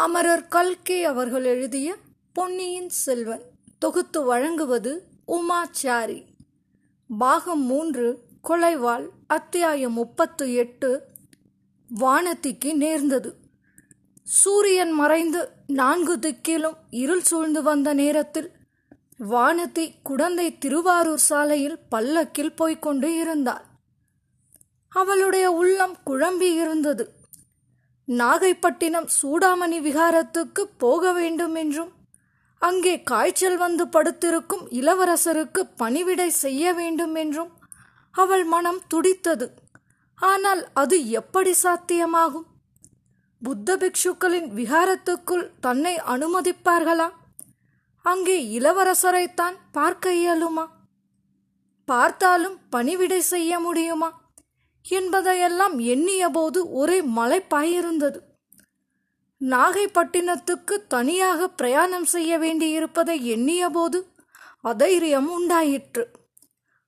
அமரர் கல்கே அவர்கள் எழுதிய பொன்னியின் செல்வன் தொகுத்து வழங்குவது உமாச்சாரி. பாகம் மூன்று கொலைவாள் அத்தியாயம் முப்பத்து எட்டு வானத்திக்கு நேர்ந்தது. சூரியன் மறைந்து நான்கு திக்கிலும் இருள் சூழ்ந்து வந்த நேரத்தில் வானதி குடந்தை திருவாரூர் சாலையில் பல்லக்கில் போய்க் கொண்டு இருந்தாள். அவளுடைய உள்ளம் குழம்பி இருந்தது. நாகைப்பட்டினம் சூடாமணி விகாரத்துக்கு போக வேண்டும் என்றும் அங்கே காய்ச்சல் வந்து படுத்திருக்கும் இளவரசருக்கு பணிவிடை செய்ய வேண்டும் என்றும் அவள் மனம் துடித்தது. ஆனால் அது எப்படி சாத்தியமாகும்? புத்த பிக்ஷுக்களின் விகாரத்துக்குள் தன்னை அனுமதிப்பார்களா? அங்கே இளவரசரைத்தான் பார்க்க இயலுமா? பார்த்தாலும் பணிவிடை செய்ய முடியுமா? என்பதையெல்லாம் எண்ணிய போது ஒரே மலைப்பாயிருந்தது நாகைப்பட்டினத்துக்கு தனியாக பிரயாணம் செய்ய வேண்டியிருப்பதை எண்ணிய போது அதைரியம் உண்டாயிற்று.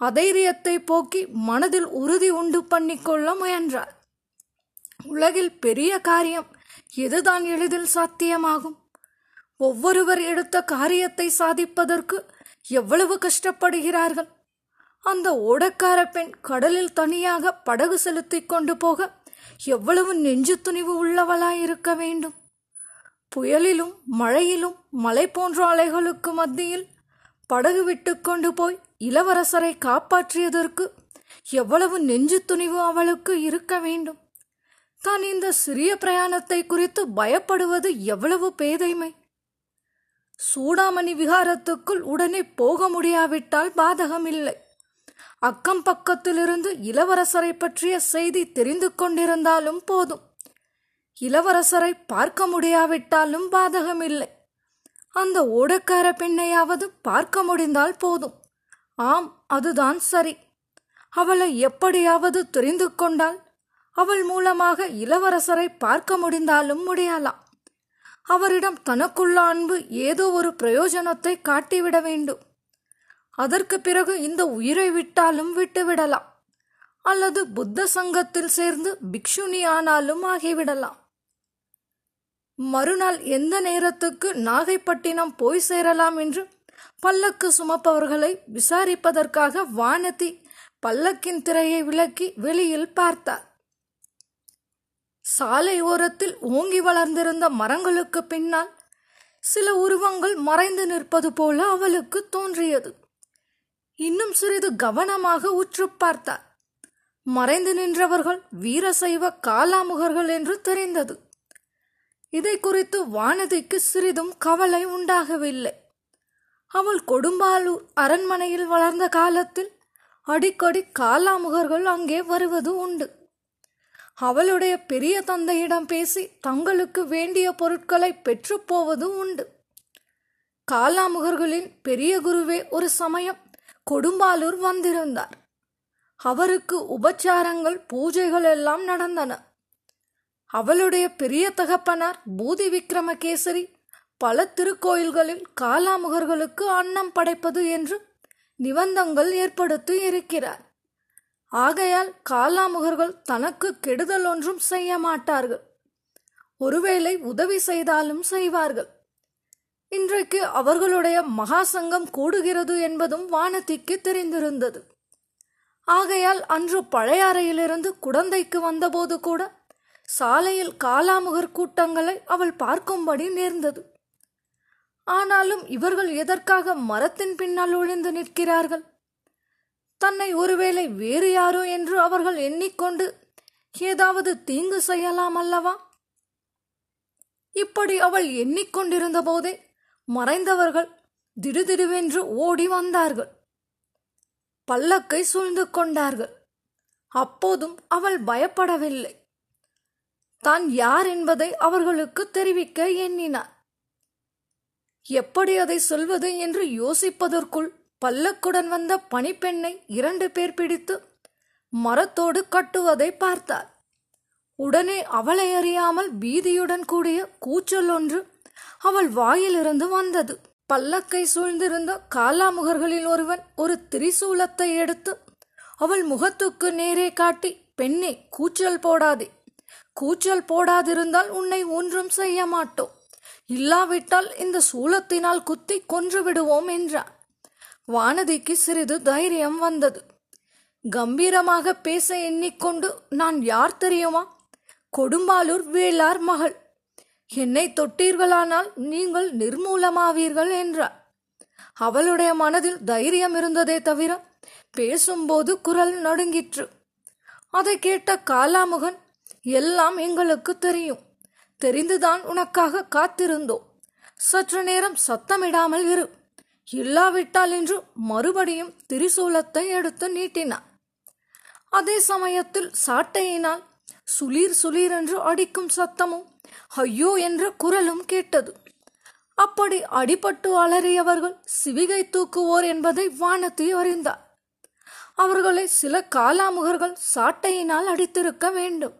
அதைரியத்தை போக்கி மனதில் உறுதி உண்டு பண்ணிக்கொள்ள முயன்றார். உலகில் பெரிய காரியம் எதுதான் எளிதில் சாத்தியமாகும்? ஒவ்வொருவர் எடுத்த காரியத்தை சாதிப்பதற்கு எவ்வளவு கஷ்டப்படுகிறார்கள்? அந்த ஓடக்கார பெண் கடலில் தனியாக படகு செலுத்திக் கொண்டு போக எவ்வளவு நெஞ்சு துணிவு உள்ளவளாயிருக்க வேண்டும். புயலிலும் மழையிலும் மலை போன்ற அலைகளுக்கு மத்தியில் படகு விட்டு கொண்டு போய் இளவரசரை காப்பாற்றியதற்கு எவ்வளவு நெஞ்சு துணிவு அவளுக்கு இருக்க வேண்டும். தான் இந்த சிறிய பிரயாணத்தை குறித்து பயப்படுவது எவ்வளவு பேதைமை. சூடாமணி விகாரத்துக்குள் உடனே போக முடியாவிட்டால் பாதகமில்லை. அக்கம் பக்கத்திலிருந்து இளவரசரை பற்றிய செய்தி தெரிந்து கொண்டிருந்தாலும் போதும். இளவரசரை பார்க்க முடியாவிட்டாலும் பாதகமில்லை. அந்த ஓடக்கார பெண்ணையாவது பார்க்க முடிந்தால் போதும். ஆம் அதுதான் சரி. அவளை எப்படியாவது தெரிந்து கொண்டால் அவள் மூலமாக இளவரசரை பார்க்க முடிந்தாலும் முடியலாம். அவரிடம் தனக்குள்ள அன்பு ஏதோ ஒரு பிரயோஜனத்தை காட்டிவிட வேண்டும். அதற்கு பிறகு இந்த உயிரை விட்டாலும் விட்டுவிடலாம். அல்லது புத்த சங்கத்தில் சேர்ந்து பிக்ஷுனி ஆனாலும் ஆகிவிடலாம். மறுநாள் எந்த நேரத்துக்கு நாகைப்பட்டினம் போய் சேரலாம் என்று பல்லக்கு சுமப்பவர்களை விசாரிப்பதற்காக வானதி பல்லக்கின் திரையை விலக்கி வெளியில் பார்த்தார். சாலை ஓரத்தில் ஓங்கி வளர்ந்திருந்த மரங்களுக்கு பின்னால் சில உருவங்கள் மறைந்து நிற்பது போல அவளுக்கு தோன்றியது. இன்னும் சிறிது கவனமாக உற்று பார்த்தார். மறைந்து நின்றவர்கள் வீரசைவ காலாமுகர்கள் என்று தெரிந்தது. இதை குறித்து வானதிக்கு சிறிதும் கவலை உண்டாகவில்லை. அவள் கொடும்பாலூர் அரண்மனையில் வளர்ந்த காலத்தில் அடிக்கடி காலாமுகர்கள் அங்கே வருவது உண்டு. அவளுடைய பெரிய தந்தையிடம் பேசி தங்களுக்கு வேண்டிய பொருட்களை பெற்றுப்போவது உண்டு. காலாமுகர்களின் பெரிய குருவே ஒரு சமயம் கொடும்பாலூர் வந்திருந்தார். அவருக்கு உபச்சாரங்கள் பூஜைகள் எல்லாம் நடந்தன. அவளுடைய பெரிய தகப்பனார் பூதி விக்ரமகேசரி பல திருக்கோயில்களில் காலாமுகர்களுக்கு அன்னம் படைப்பது என்று நிபந்தங்கள் ஏற்படுத்தி இருக்கிறார். ஆகையால் காலாமுகர்கள் தனக்கு கெடுதல் ஒன்றும் செய்ய மாட்டார்கள். ஒருவேளை உதவி செய்தாலும் செய்வார்கள். இன்றைக்கு அவர்களுடைய மகாசங்கம் கூடுகிறது என்பதும் வானதிக்கு தெரிந்திருந்தது. ஆகையால் அன்று பழையாறையிலிருந்து குடந்தைக்கு வந்தபோது கூட சாலையில் காலாமுகர் கூட்டங்களை அவள் பார்க்கும்படி நேர்ந்தது. ஆனாலும் இவர்கள் எதற்காக மரத்தின் பின்னால் ஒழிந்து நிற்கிறார்கள்? தன்னை ஒருவேளை வேறு யாரோ என்று அவர்கள் எண்ணிக்கொண்டு ஏதாவது தீங்கு செய்யலாம் அல்லவா? இப்படி அவள் எண்ணிக்கொண்டிருந்த போதே மறைந்தவர்கள் திடுதிடுவென்று ஓடி வந்தார்கள். பல்லக்கை சூழ்ந்து கொண்டார்கள். அப்போதும் அவள் பயப்படவில்லை. தான் யார் என்பதை அவர்களுக்கு தெரிவிக்க எண்ணினார் எப்படி அதை சொல்வது என்று யோசிப்பதற்குள் பல்லக்குடன் வந்த பணிப்பெண்ணை இரண்டு பேர் பிடித்து மரத்தோடு கட்டுவதை பார்த்தார் உடனே அவளை அறியாமல் பீதியுடன் கூடிய கூச்சல் ஒன்று அவள் வாயிலிருந்து வந்தது. பல்லக்கை சூழ்ந்திருந்த காலாமுகர்களில் ஒருவன் ஒரு திரிசூலத்தை எடுத்து அவள் முகத்துக்கு நேரே காட்டி பெண்ணே கூச்சல் போடாதே. கூச்சல் போடாதிருந்தால் உன்னை ஒன்றும் செய்ய மாட்டோம் இல்லாவிட்டால் இந்த சூலத்தினால் குத்தி கொன்று விடுவோம் என்றார் வானதிக்கு சிறிது தைரியம் வந்தது. கம்பீரமாக பேச எண்ணிக்கொண்டு நான் யார் தெரியுமா? கொடும்பாலூர் வேளார் மகள். என்னை தொட்டீர்களானால் நீங்கள் நிர்மூலமாவீர்கள் என்றார். அவளுடைய மனதில் தைரியம் இருந்ததே தவிர பேசும்போது குரல் நடுங்கிற்று. அதை கேட்ட காலாமுகன் எல்லாம் எங்களுக்கு தெரியும். தெரிந்துதான் உனக்காக காத்திருந்தோம். சற்று நேரம் சத்தமிடாமல் இரு. இல்லாவிட்டால் என்று மறுபடியும் திரிசூலத்தை எடுத்து நீட்டினான். அதே சமயத்தில் சாட்டையினால் சுளீர் சுளீர் என்று அடிக்கும் சத்தமும் ஐயோ என்ற குரலும் கேட்டது. அப்படி அடிபட்டு அலறியவர்கள் சிவிகை தூக்குவோர் என்பதை வானத்தி அறிந்தார். அவர்களை சில காலாமுகர்கள் சாட்டையினால் அடித்திருக்க வேண்டும்.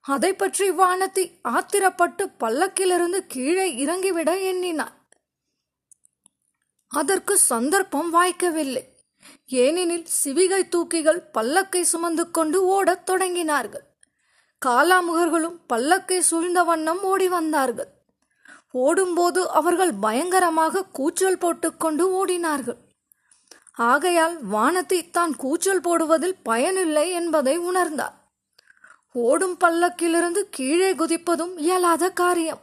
அதை பற்றி வானத்தி ஆத்திரப்பட்டு பல்லக்கிலிருந்து கீழே இறங்கிவிட எண்ணினார். அதற்கு சந்தர்ப்பம் வாய்க்கவில்லை. ஏனெனில் சிவிகை தூக்கிகள் பல்லக்கை சுமந்து கொண்டு ஓடத் தொடங்கினார்கள். காலாமுகர்களும் பல்லக்கை சூழ்ந்த வண்ணம் ஓடி வந்தார்கள். ஓடும்போது அவர்கள் பயங்கரமாக கூச்சல் போட்டுக்கொண்டு ஓடினார்கள். ஆகையால் வானத்தை தான் கூச்சல் போடுவதில் பயனில்லை என்பதை உணர்ந்தார். ஓடும் பல்லக்கிலிருந்து கீழே குதிப்பதும் இயலாத காரியம்.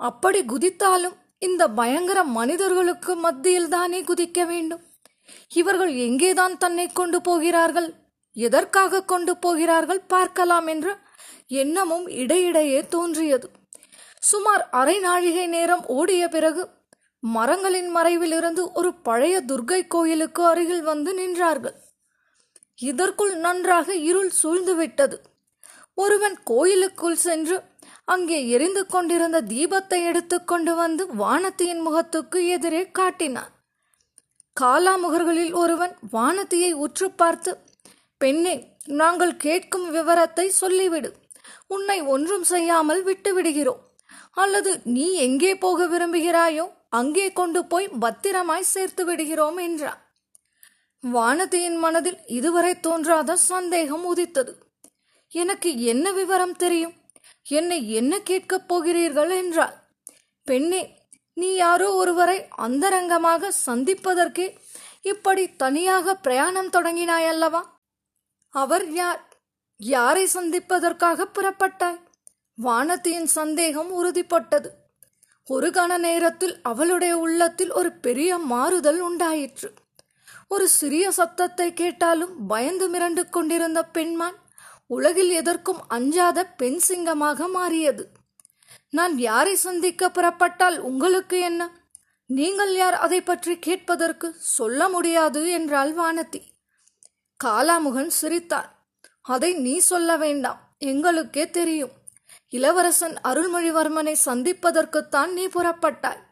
அப்படி குதித்தாலும் இந்த பயங்கர மனிதர்களுக்கு மத்தியில் தானே குதிக்க வேண்டும். இவர்கள் எங்கேதான் தன்னை கொண்டு போகிறார்கள்? எதற்காக கொண்டு போகிறார்கள் பார்க்கலாம் என்று எண்ணமும் இடையிடையே தோன்றியது. சுமார் அரை நாழிகை நேரம் ஓடிய பிறகு மரங்களின் மறைவிலிருந்து ஒரு பழைய துர்கை கோயிலுக்கு அருகில் வந்து நின்றார்கள். இதற்குள் நன்றாக இருள் சூழ்ந்துவிட்டது. ஒருவன் கோயிலுக்குள் சென்று அங்கே எரிந்து கொண்டிருந்த தீபத்தை எடுத்துக்கொண்டு வந்து வானத்தியின் முகத்துக்கு எதிரே காட்டினான். காலாமுகர்களில் ஒருவன் வானத்தியை உற்று பார்த்து பெண்ணே நாங்கள் கேட்கும் விவரத்தை சொல்லிவிடு. உன்னை ஒன்றும் செய்யாமல் விட்டு விடுகிறோம் அல்லது நீ எங்கே போக விரும்புகிறாயோ அங்கே கொண்டு போய் பத்திரமாய் சேர்த்து விடுகிறோம் என்றார் வானதியின் மனதில் இதுவரை தோன்றாத சந்தேகம் உதித்தது. எனக்கு என்ன விவரம் தெரியும்? என்னை என்ன கேட்கப் போகிறீர்கள் என்றாள். பெண்ணே நீ யாரோ ஒருவரை அந்தரங்கமாக சந்திப்பதற்கே இப்படி தனியாக பிரயாணம் தொடங்கினாய் அல்லவா அவர் யார்? யாரை சந்திப்பதற்காக புறப்பட்டாய்? வானதியின் சந்தேகம் உறுதிப்பட்டது. ஒரு கண நேரத்தில் அவளுடைய உள்ளத்தில் ஒரு பெரிய மாறுதல் உண்டாயிற்று. ஒரு சிறிய சத்தத்தை கேட்டாலும் பயந்து மிரண்டு கொண்டிருந்த பெண்மான் உலகில் எதற்கும் அஞ்சாத பெண் சிங்கமாக மாறியது. நான் யாரை சந்திக்க புறப்பட்டால் உங்களுக்கு என்ன? நீங்கள் யார் அதை பற்றி கேட்பதற்கு சொல்ல முடியாது என்றாள் வானதி. காலாமுகன் சிரித்தார். அதை நீ சொல்ல வேண்டாம். எங்களுக்கே தெரியும். இளவரசன் அருள்மொழிவர்மனை சந்திப்பதற்குத்தான் நீ புறப்பட்டாய்.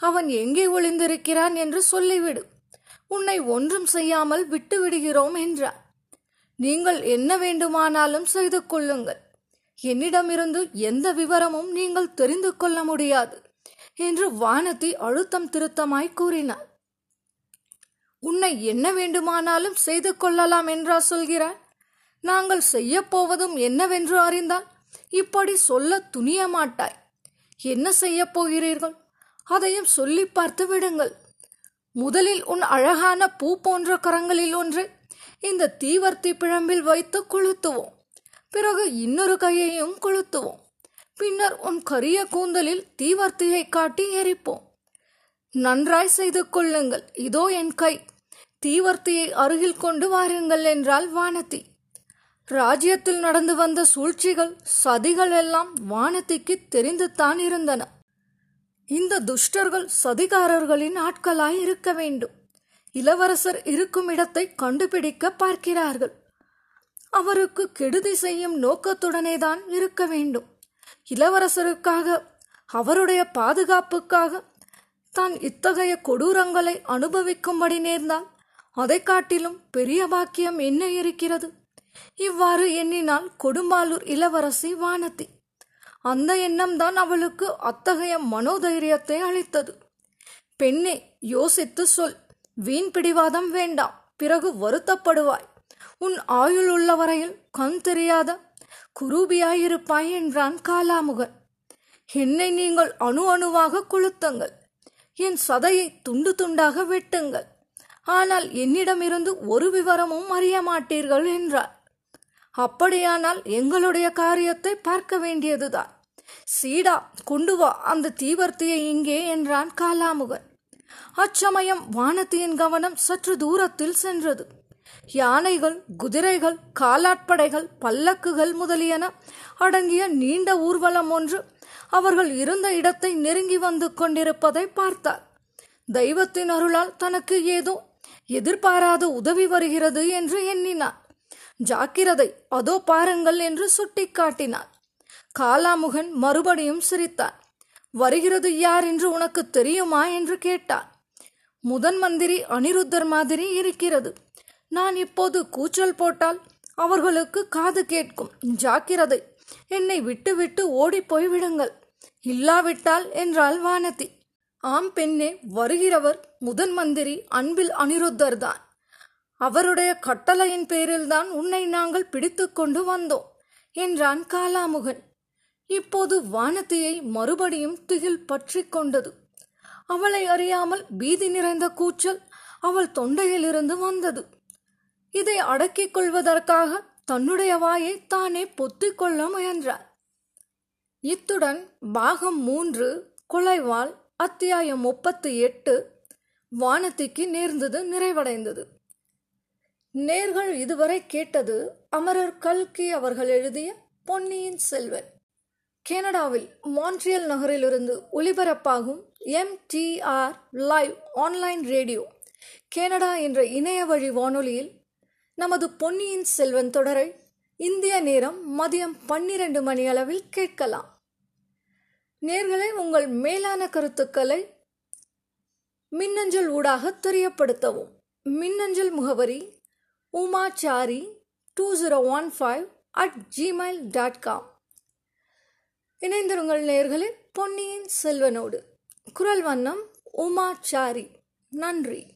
அவன் எங்கே ஒளிந்திருக்கிறான் என்று சொல்லிவிடு. உன்னை ஒன்றும் செய்யாமல் விட்டு விடுகிறோம் என்றார் நீங்கள் என்ன வேண்டுமானாலும் செய்து கொள்ளுங்கள். என்னிடமிருந்து எந்த விவரமும் நீங்கள் தெரிந்து கொள்ள முடியாது என்று வானதி அழுத்தம் திருத்தமாய் கூறினார் உன்னை என்ன வேண்டுமானாலும் செய்து கொள்ளலாம் என்றா சொல்கிறாய்? நாங்கள் செய்யப் போவதும் என்னவென்று அறிந்தால் இப்படி சொல்ல துணிய மாட்டாய். என்ன செய்யப் போகிறீர்கள்? அதையும் சொல்லி பார்த்து விடுங்கள். முதலில் உன் அழகான பூ போன்ற கரங்களில் ஒன்றை இந்த தீவர்த்தி பிழம்பில் வைத்து கொளுத்துவோம். பிறகு இன்னொரு கையையும் கொளுத்துவோம். பின்னர் உன் கரிய கூந்தலில் தீவர்த்தியை காட்டி எரிப்போம். நன்றாய் செய்து கொள்ளுங்கள். இதோ என் கை. தீவர்த்தியை அருகில் கொண்டு வாருங்கள் என்றாள் வானதி. ராஜ்யத்தில் நடந்து வந்த சூழ்ச்சிகள் சதிகள் எல்லாம் வானதிக்கு தெரிந்துதான் இருந்தன. இந்த துஷ்டர்கள் சதிகாரர்களின் ஆட்களாய் இருக்க வேண்டும். இளவரசர் இருக்கும் இடத்தை கண்டுபிடிக்க பார்க்கிறார்கள். அவருக்கு கெடுதி செய்யும் நோக்கத்துடனே தான் இருக்க வேண்டும். இளவரசருக்காக அவருடைய பாதுகாப்புக்காக தான் இத்தகைய கொடூரங்களை அனுபவிக்கும்படி நேர்ந்தால் அதை காட்டிலும் பெரிய பாக்கியம் என்ன இருக்கிறது? இவ்வாறு எண்ணினால் கொடும்பாலூர் இளவரசி வானதி. அந்த எண்ணம்தான் அவளுக்கு அத்தகைய மனோதைரியத்தை அளித்தது. பெண்ணே யோசித்து சொல். வீண் பிடிவாதம் வேண்டாம். பிறகு வருத்தப்படுவாய். உன் ஆயுள் உள்ள வரையில் கண் தெரியாத குரூபியாயிருப்பாய் என்றான் காலாமுகன். என்னை நீங்கள் அணு அணுவாக கொளுத்துங்கள். என் சதையை துண்டு துண்டாக வெட்டுங்கள். ஆனால் என்னிடமிருந்து ஒரு விவரமும் அறிய மாட்டீர்கள் என்றார். அப்படியானால் எங்களுடைய காரியத்தை பார்க்க வேண்டியதுதான். சீடா கொண்டு வா அந்த தீவர்த்தியை இங்கே என்றான் காலாமுகன். அச்சமயம் வானத்தியின் கவனம் சற்று தூரத்தில் சென்றது. யானைகள் குதிரைகள் காலாட்படைகள் பல்லக்குகள் முதலியன அடங்கிய நீண்ட ஊர்வலம் ஒன்று அவர்கள் இருந்த இடத்தை நெருங்கி வந்து கொண்டிருப்பதை பார்த்தார். தெய்வத்தின் அருளால் தனக்கு ஏதோ எதிர்பாராத உதவி வருகிறது என்று எண்ணினார். ஜாக்கிரதை அதோ பாருங்கள் என்று சுட்டிக்காட்டினார் காலாமுகன் மறுபடியும் சிரித்தான் வருகிறது யார் என்று உனக்கு தெரியுமா என்று கேட்டான் முதன் மந்திரி அனிருத்தர் மாதிரி இருக்கிறது. நான் இப்போது கூச்சல் போட்டால் அவர்களுக்கு காது கேட்கும். ஜாக்கிரதை என்னை விட்டுவிட்டு ஓடி போய்விடுங்கள். விடுங்கள் இல்லாவிட்டால் என்றாள் வானதி. ஆம் பெண்ணே வருகிறவர் முதன் மந்திரி அன்பில் அனிருத்தர் தான். அவருடைய கட்டளையின் பேரில்தான் உன்னை நாங்கள் பிடித்து கொண்டு வந்தோம் என்றான் காலாமுகன். இப்போது வானதியை மறுபடியும் திகில் பற்றி கொண்டது. அவளை அறியாமல் பீதி நிறைந்த கூச்சல் அவள் தொண்டையிலிருந்து வந்தது. இதை அடக்கிக் கொள்வதற்காக தன்னுடைய வாயை தானே பொத்திக் கொள்ள முயன்றார் இத்துடன் பாகம் மூன்று கொலைவாள் அத்தியாயம் முப்பத்தி எட்டு வானத்திக்கு நேர்ந்தது நிறைவடைந்தது. நேர்கள் இதுவரை கேட்டது அமரர் கல்கி அவர்கள் எழுதிய பொன்னியின் செல்வன். கனடாவில் மான்ட்ரியல் நகரிலிருந்து ஒளிபரப்பாகும் MTR live online radio. Canada என்ற இணைய வழி வானொலியில் நமது பொன்னியின் செல்வன் தொடரை இந்திய நேரம் மதியம் பன்னிரண்டு மணி அளவில் கேட்கலாம். நேர்களே உங்கள் மேலான கருத்துக்களை மின்னஞ்சல் ஊடாக தெரியப்படுத்தவும். மின்னஞ்சல் முகவரி Umachari two zero one five at Gmail dot com இணைந்திருங்கள் நேர்களே பொன்னியின் செல்வனோடு. குரல் வண்ணம் உமாச்சாரி. நன்றி.